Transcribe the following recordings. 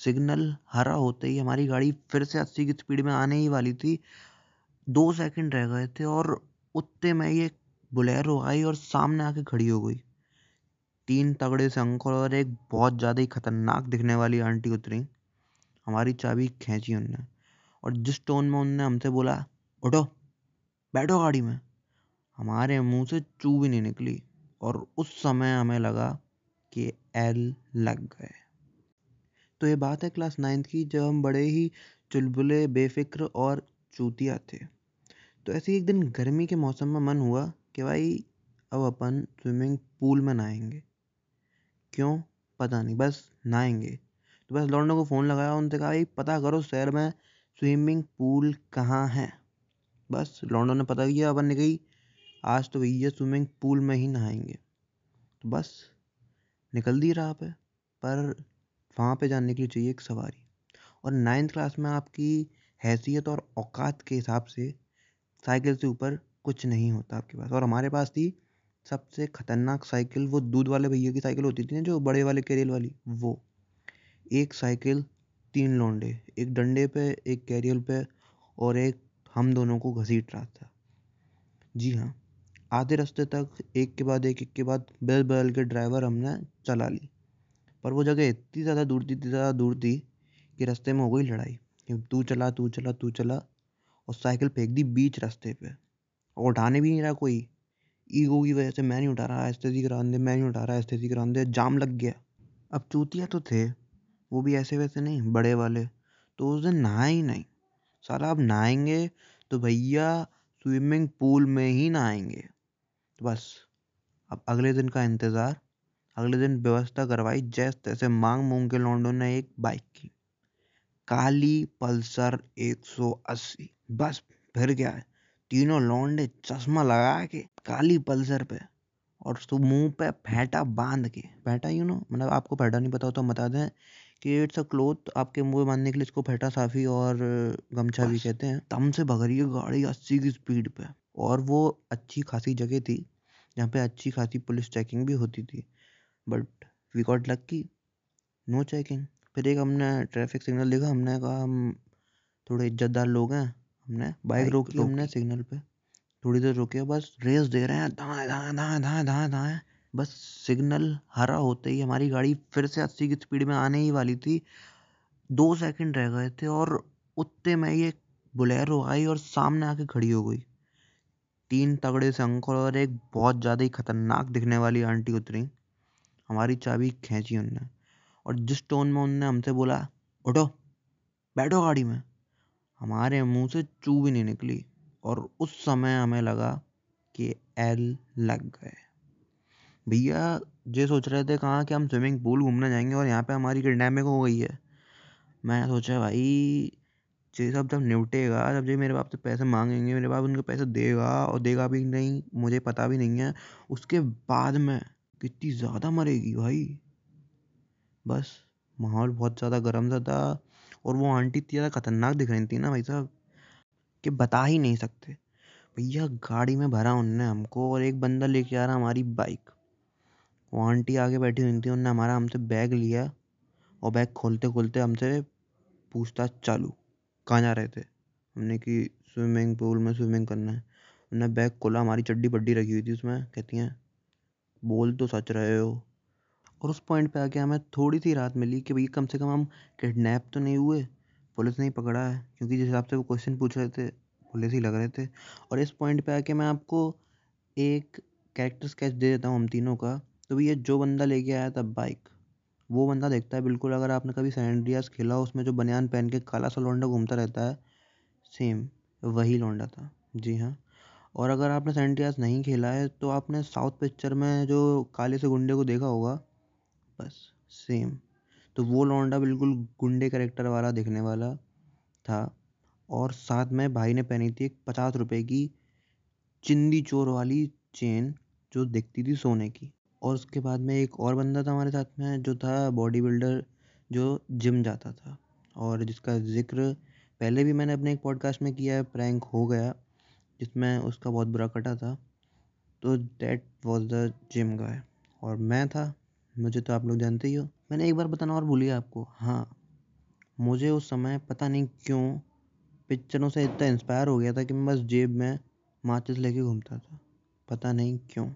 Signal हरा होते ही हमारी गाड़ी फिर से अस्सी की स्पीड में आने ही वाली थी। दो सेकंड रह गए थे और उतने में ये बोलेरो आई और सामने आके खड़ी हो गई। तीन तगड़े से अंकल और एक बहुत ज़्यादा ही खतरनाक दिखने वाली आंटी उतरी। हमारी चाबी खींची उनने और जिस टोन में उनने हमसे बोला, उठो, बैठो गाड़ी में। हमारे मुँह से चू भी नहीं निकली और उस समय हमें लगा कि एल लग गए। तो ये बात है क्लास नाइन्थ की, जब हम बड़े ही चुलबुले, बेफिक्र और चूतिया थे। तो ऐसे एक दिन गर्मी के मौसम में मन हुआ कि भाई, अब अपन स्विमिंग पूल में नहाएँगे। क्यों? पता नहीं, बस नहाएँगे। तो बस लौंडों को फ़ोन लगाया, उनसे कहा, भाई, पता करो शहर में स्विमिंग पूल कहाँ है? बस लौंडों ने पता किया, अपन ने कही, आज तो भैया स्विमिंग पूल में ही नहाएँगे। तो बस निकल दी रहा पे, पर वहाँ पे जाने के लिए चाहिए एक सवारी। और नाइन्थ क्लास में आपकी हैसियत और औकात के हिसाब से साइकिल से ऊपर कुछ नहीं होता आपके पास। और हमारे पास थी सबसे खतरनाक साइकिल वो दूध वाले भैया की साइकिल होती थी ना, जो बड़े वाले कैरियल वाली, वो। एक साइकिल तीन लोंडे, एक डंडे पे, एक कैरियल पे और एक हम दोनों को घसीट रहा था। जी हाँ आधे रास्ते तक, एक के बाद एक एक के बाद बैल बैल के ड्राइवर हमने चला ली। पर वो जगह इतनी ज़्यादा दूर थी, इतनी ज़्यादा दूर थी कि रास्ते में हो गई लड़ाई। तू चला तू चला तू चला और साइकिल फेंक दी बीच रास्ते पे। और उठाने भी नहीं रहा कोई। ईगो की वजह से मैं नहीं उठा रहा ऐसे एस्थेटिक करा दे मैं नहीं उठा रहा ऐसे एस्थेटिक करा दे जाम लग गया। अब चूतिया तो थे, वो भी ऐसे वैसे नहीं, बड़े वाले। तो उस दिन नहा ही नहीं। सारा अब नहाएँगे तो भैया स्विमिंग पूल में ही नहाएँगे। तो बस, अब अगले दिन का इंतज़ार। अगले दिन व्यवस्था करवाई। जैसे तैसे मांग मूंग के लौंडों ने एक बाइक की। काली पल्सर 180 बस फिर क्या है तीनों लौंडे चश्मा लगा के काली पल्सर पे और मुँह पे फेंटा बाँध के। फेंटा यू नो? मतलब आपको फेंटा नहीं पता हो तो बता दें कि इट्स अ क्लोथ। आपके मुँह बांधने के लिए इसको फेंटा साफी और गमछा भी कहते हैं। तम से भग रही है गाड़ी अस्सी की स्पीड पे। और वो अच्छी खासी जगह थी। जहाँ पे अच्छी खासी पुलिस चेकिंग भी होती थी। But we got lucky no checking फिर एक हमने ट्रैफ़िक सिग्नल देखा हमने कहा हम थोड़े इज्जतदार लोग हैं। हमने बाइक रोकी हमने सिग्नल पे। थोड़ी देर रुके बस रेस दे रहे हैं। दाएँ दाएँ दाएँ दाएँ दाएँ दाएँ बस सिग्नल हरा होते ही हमारी गाड़ी फिर से अस्सी की स्पीड में आने ही वाली थी। दो सेकंड रह गए थे और उतने में ये बोलेरो आई और सामने आके खड़ी हो गई। तीन तगड़े से अंकल और एक बहुत ज़्यादा ही खतरनाक दिखने वाली आंटी उतरी। हमारी चाबी खींची उनने और जिस टोन में उनने हमसे बोला, उठो, बैठो गाड़ी में। हमारे मुँह से चू भी नहीं निकली और उस समय हमें लगा कि एल लग गए। भैया, ये सोच रहे थे कहाँ कि हम स्विमिंग पूल घूमने जाएँगे और यहाँ पे हमारी किडनैपिंग हो गई है। मैं सोचा, भाई, ये सब जब निपटेगा, जब ये मेरे बाप से पैसे मांगेंगे, मेरे बाप उनको पैसे देगा और देगा भी नहीं, मुझे पता भी नहीं है, उसके बाद में कितनी ज़्यादा मरेगी भाई। बस, माहौल बहुत ज़्यादा गर्म सा था और वो आंटी इतनी ज़्यादा खतरनाक दिख रही थी ना भाई साहब कि बता ही नहीं सकते। भैया, गाड़ी में भरा उनने हमको और एक बंदा लेके आ रहा हमारी बाइक। वो आंटी आगे बैठी हुई थी, उनने हमारा हमसे बैग लिया और बैग खोलते खोलते हमसे पूछताछ चालू। कहाँ जा रहे थे? हमने कि स्विमिंग पूल में स्विमिंग करना है। उन्होंने बैग खोला, हमारी चड्डी बड्डी रखी हुई थी उसमें, कहती हैं बोल तो सच रहे हो। और उस पॉइंट पे आके हमें थोड़ी सी राहत मिली कि भाई कम से कम हम किडनैप तो नहीं हुए, पुलिस नहीं पकड़ा है, क्योंकि जिस हिसाब से वो क्वेश्चन पूछ रहे थे, पुलिस ही लग रहे थे। और इस पॉइंट पे आके मैं आपको एक कैरेक्टर स्केच दे देता हूँ हम तीनों का। तो भैया जो बंदा लेके आया था बाइक वो बंदा देखता है बिल्कुल, अगर आपने कभी सैंड्रियास खेला हो, उसमें जो बनियान पहन के काला सा लौंडा घूमता रहता है सेम वही लौंडा था। जी हाँ। और अगर आपने सैंड्रियास नहीं खेला है तो आपने साउथ पिक्चर में जो काले से गुंडे को देखा होगा, बस सेम तो वो लौंडा बिल्कुल गुंडे करेक्टर वाला दिखने वाला था। और साथ में भाई ने पहनी थी एक पचास रुपए की चिंदी चोर वाली चेन जो दिखती थी सोने की। और उसके बाद में एक और बंदा था हमारे साथ में जो था बॉडी बिल्डर जो जिम जाता था। और जिसका ज़िक्र पहले भी मैंने अपने एक पॉडकास्ट में किया है प्रैंक हो गया। जिसमें उसका बहुत बुरा कटा था तो that was the gym guy और मैं था, मुझे तो आप लोग जानते ही हो। मैंने एक बार बताना और भूलिए आपको। हाँ मुझे उस समय पता नहीं क्यों पिक्चरों से इतना इंस्पायर हो गया था कि मैं बस जेब में माचिस लेके घूमता था। पता नहीं क्यों।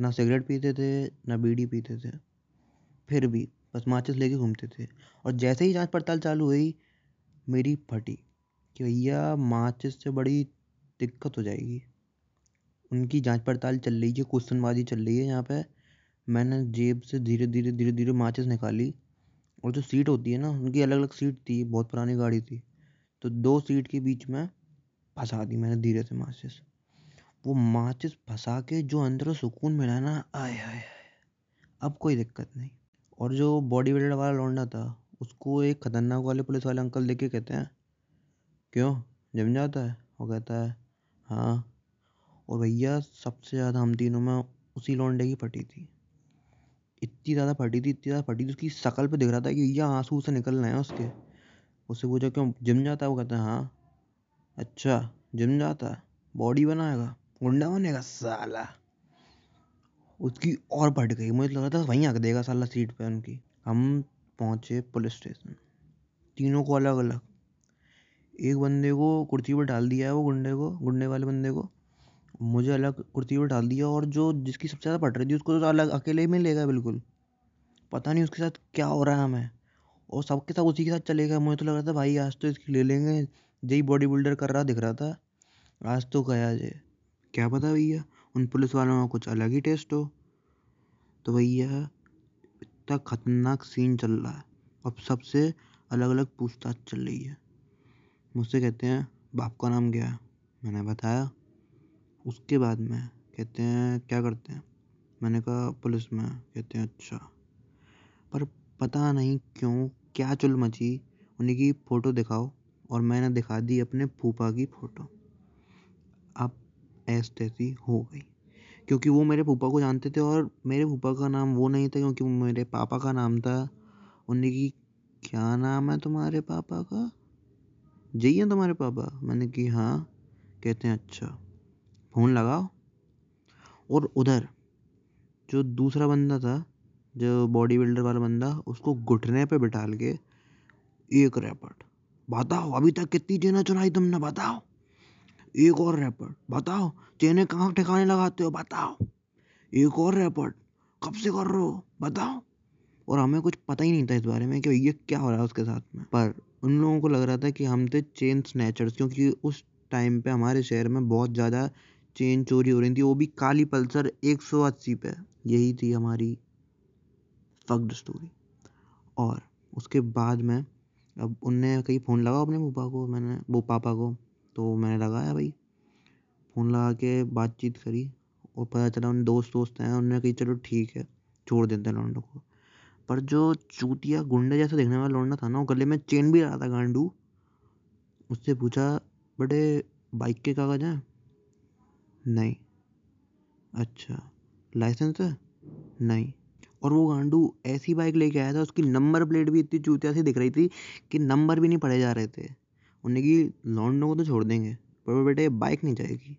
ना सिगरेट पीते थे, ना बीड़ी पीते थे। फिर भी बस माचिस लेके घूमते थे। और जैसे ही जाँच पड़ताल चालू हुई, मेरी फटी कि भैया माचिस से बड़ी दिक्कत हो जाएगी। उनकी जाँच पड़ताल चल रही है, क्वेश्चनबाजी चल रही है यहाँ पे। मैंने जेब से धीरे धीरे धीरे धीरे माचिस निकाली और जो सीट होती है ना, उनकी अलग अलग सीट थी, बहुत पुरानी गाड़ी थी। तो दो सीट के बीच में फंसा दी मैंने धीरे से माचिस। वो माचिस फंसा के जो अंदर सुकून मिला ना आय हाय अब कोई दिक्कत नहीं। और जो बॉडी बिल्डर वाला लौंडा था, उसको एक खतरनाक वाले पुलिस वाले अंकल देख के कहते हैं, क्यों? जम जाता है? वो कहता है हाँ। और भैया, सबसे ज़्यादा हम तीनों में उसी लौंडे की फटी थी। इतनी ज़्यादा फटी थी, इतनी ज़्यादा फटी थी, उसकी शक्ल पे दिख रहा था कि भैया आँसू से निकल रहे हैं उसके। उससे पूछा, क्यों, जिम जाता है? वो कहता है हाँ। अच्छा जिम जाता है? बॉडी बनाएगा? गुंडा बनेगा, साला? उसकी और बढ़ गई। मुझे लग रहा था वहीं आके देगा साला सीट पे उनकी। हम पहुँचे पुलिस स्टेशन। तीनों को अलग अलग एक बंदे को कुर्सी पर डाल दिया है वो गुंडे को, गुंडे वाले बंदे को। मुझे अलग कुर्सी पर डाल दिया और जो जिसकी सबसे ज़्यादा पट रही थी उसको तो अलग, अकेले में लेगा बिल्कुल। पता नहीं उसके साथ क्या हो रहा है हमें। और सबके साथ उसी के साथ चलेगा मुझे तो लग रहा था, भाई, आज तो इसकी ले लेंगे। जही बॉडी बिल्डर कर रहा, दिख रहा था। आज तो गया जे क्या पता भैया, उन पुलिस वालों का कुछ अलग ही टेस्ट हो। तो भैया, इतना खतरनाक सीन चल रहा है। अब सबसे अलग अलग पूछताछ चल रही है। मुझसे कहते हैं, बाप का नाम क्या है? मैंने बताया। उसके बाद में कहते हैं, क्या करते हैं? मैंने कहा, पुलिस में। कहते हैं अच्छा। पर पता नहीं क्यों क्या चुल मची। उन्हीं की फ़ोटो दिखाओ और मैंने दिखा दी अपने फूफा की फ़ोटो। अब ऐस तैसी हो गई। क्योंकि वो मेरे फूफा को जानते थे और मेरे फूफा का नाम वो नहीं था क्योंकि वो मेरे पापा का नाम था। उन्हीं की क्या नाम है तुम्हारे पापा का? है तुम्हारे पापा? मैंने कि हाँ। कहते हैं अच्छा। फ़ोन लगाओ। और उधर, जो दूसरा बंदा था, जो बॉडी बिल्डर वाला बंदा, उसको घुटने पे बिठाल के एक रैपट बताओ, अभी तक कितनी चेना चुराई तुमने, बताओ। एक और रैपट बताओ। चेने कहाँ ठिकाने लगाते हो, बताओ। एक और रैपट कब से कर रहे हो, बताओ। और हमें कुछ पता ही नहीं था इस बारे में कि ये क्या हो रहा है उसके साथ में। पर उन लोगों को लग रहा था कि हम थे चेन स्नैचर्स, क्योंकि उस टाइम पे हमारे शहर में बहुत ज़्यादा चेन चोरी हो रही थी, वो भी काली पल्सर एक सौ अस्सी पे। यही थी हमारी फक्ड स्टोरी। और उसके बाद में अब उनने कहीं फ़ोन लगाओ अपने पापा को, मैंने वो पापा को तो मैंने लगाया भाई। फ़ोन लगा के बातचीत करी और पता चला उन दोस्त दोस्त हैं उन्होंने कही, चलो ठीक है, छोड़ देते हैं लौंडों को। पर जो चूतिया गुंडे जैसा दिखने वाला लौंडा था ना, वो गले में चेन भी रहा था गांडू। उससे पूछा, बड़े बाइक के कागज़ हैं? नहीं। अच्छा लाइसेंस है? नहीं। और वो गांडू ऐसी बाइक लेके आया था, उसकी नंबर प्लेट भी इतनी चूतिया सी दिख रही थी कि नंबर भी नहीं पढ़े जा रहे थे। उन्हें कि लौंडों को तो छोड़ देंगे, पर बेटे बाइक नहीं जाएगी।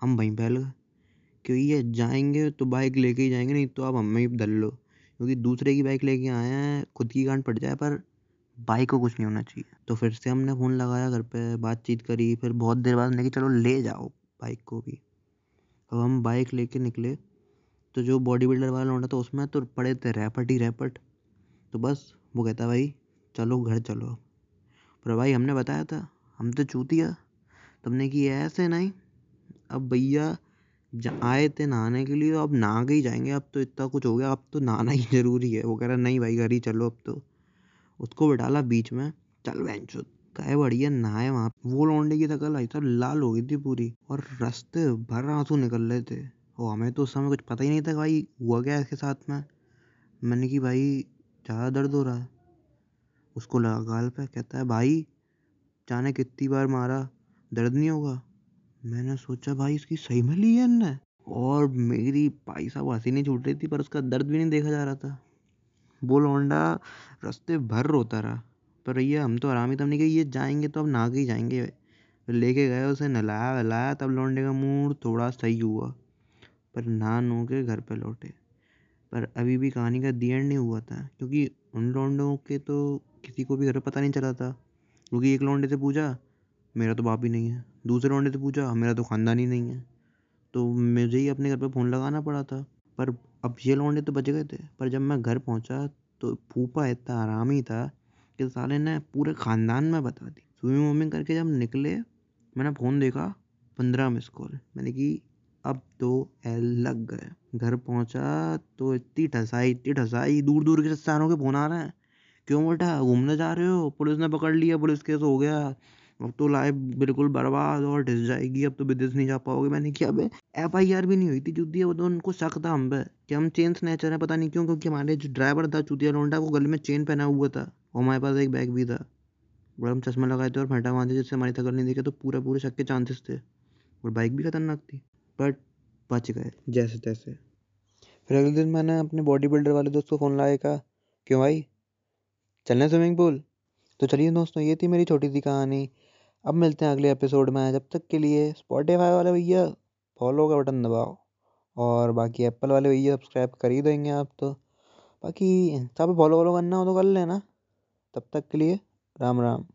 हम वहीं पहल गए। क्योंकि ये जाएँगे तो बाइक लेके ही जाएँगे, नहीं तो आप हमें ही धर लो। क्योंकि दूसरे की बाइक लेके आए हैं, खुद की गांड पड़ जाए, पर बाइक को कुछ नहीं होना चाहिए। तो फिर से हमने फ़ोन लगाया, घर पे बातचीत करी, फिर बहुत देर बाद हमने चलो ले जाओ बाइक को भी। अब हम बाइक लेके निकले तो जो बॉडी बिल्डर वाला लौंडा था, उसमें तो पड़े थे रैपट ही रैपट। तो बस, वो कहता, भाई, चलो घर चलो। पर भाई, हमने बताया था, हम तो चूतिया। तुमने कि ऐसे नहीं। अब भैया आए थे नहाने के लिए, अब नहा के ही जाएँगे, अब तो इतना कुछ हो गया, अब तो नहाना ही ज़रूरी है। वो कह रहा, नहीं भाई, घर ही चलो अब तो। उसको बिठाला बीच में, चल बेंचो काय बढ़िया नहाए वहाँ वो लौंडे की शक्ल ऐसा लाल हो गई थी पूरी, और रास्ते भर आँसू निकल रहे थे। और हमें तो उस समय कुछ पता ही नहीं था भाई हुआ क्या इसके साथ में। मैंने कि भाई, ज़्यादा दर्द हो रहा है। उसको लगा गाल पे, कहता है, भाई, जाने कितनी बार मारा, दर्द नहीं होगा? मैंने सोचा, भाई इसकी सही में ली है। और मेरी भाई साहब हँसी नहीं छूट रही थी, पर उसका दर्द भी नहीं देखा जा रहा था। वो लौंडा रास्ते भर रोता रहा। पर भैया हम तो आराम ही तब नहीं गए। ये जाएँगे तो अब नहा के ही जाएँगे। लेके गए, उसे नहलाया, वहलाया, तब लौंडे का मूड थोड़ा सही हुआ। पर नहा नो के घर पे लौटे। पर अभी भी कहानी का दी एंड नहीं हुआ था, क्योंकि उन लौंडों के तो किसी को भी घर पे पता नहीं चला था। क्योंकि एक लौंडे से पूछा, मेरा तो बाप ही नहीं है। दूसरे लौंडे से पूछा मेरा तो ख़ानदान ही नहीं है। तो मुझे ही अपने घर पे फ़ोन लगाना पड़ा था। पर अब ये लौंडे तो बच गए थे। पर जब मैं घर पहुँचा तो फूफा इतना आरामी था कि साले ने पूरे ख़ानदान में बता दी। स्विमिंग वुमिंग करके जब निकले, मैंने फ़ोन देखा, पंद्रह मिस कॉल। मैंने कि, अब तो एल लग गए। घर पहुँचा तो इतनी ठसाई इतनी ठसाई दूर दूर के रिश्तेदारों के फ़ोन आ रहे हैं। क्यों बेटा घूमने जा रहे हो, पुलिस ने पकड़ लिया, पुलिस केस हो गया। अब तो लाइफ बिल्कुल बर्बाद और ढिस जाएगी। अब तो विदेश नहीं जा पाओगे। मैंने किया अबे एफ़ आई आर भी नहीं हुई थी, चूतिया। वो तो उनको शक था हम पे कि हम चेन स्नैचर है, पता नहीं क्यों, क्योंकि हमारे जो ड्राइवर था, चूतिया लोंडा वो गले में चेन पहना हुआ था। और हमारे पास एक बैग भी था। बड़ा हम चश्मा लगाए थे और फटा बांधे जिससे हमारी थकल नहीं देखे तो पूरा पूरे शक के चांसेस थे। और बाइक भी खतरनाक थी। बट बच गए, जैसे तैसे। फिर अगले दिन मैंने अपने बॉडी बिल्डर वाले दोस्त को फ़ोन लगाया कहा, क्यों भाई? चलना स्विमिंग पूल तो चलिए दोस्तों, ये थी मेरी छोटी सी कहानी। अब मिलते हैं अगले एपिसोड में। जब तक के लिए स्पॉटिफाई वाले भैया फॉलो का बटन दबाओ। और बाकी एप्पल वाले भैया सब्सक्राइब कर ही देंगे आप तो। बाकी इंस्टा सब फॉलो वॉलो करना हो तो कर लेना। तब तक के लिए राम राम।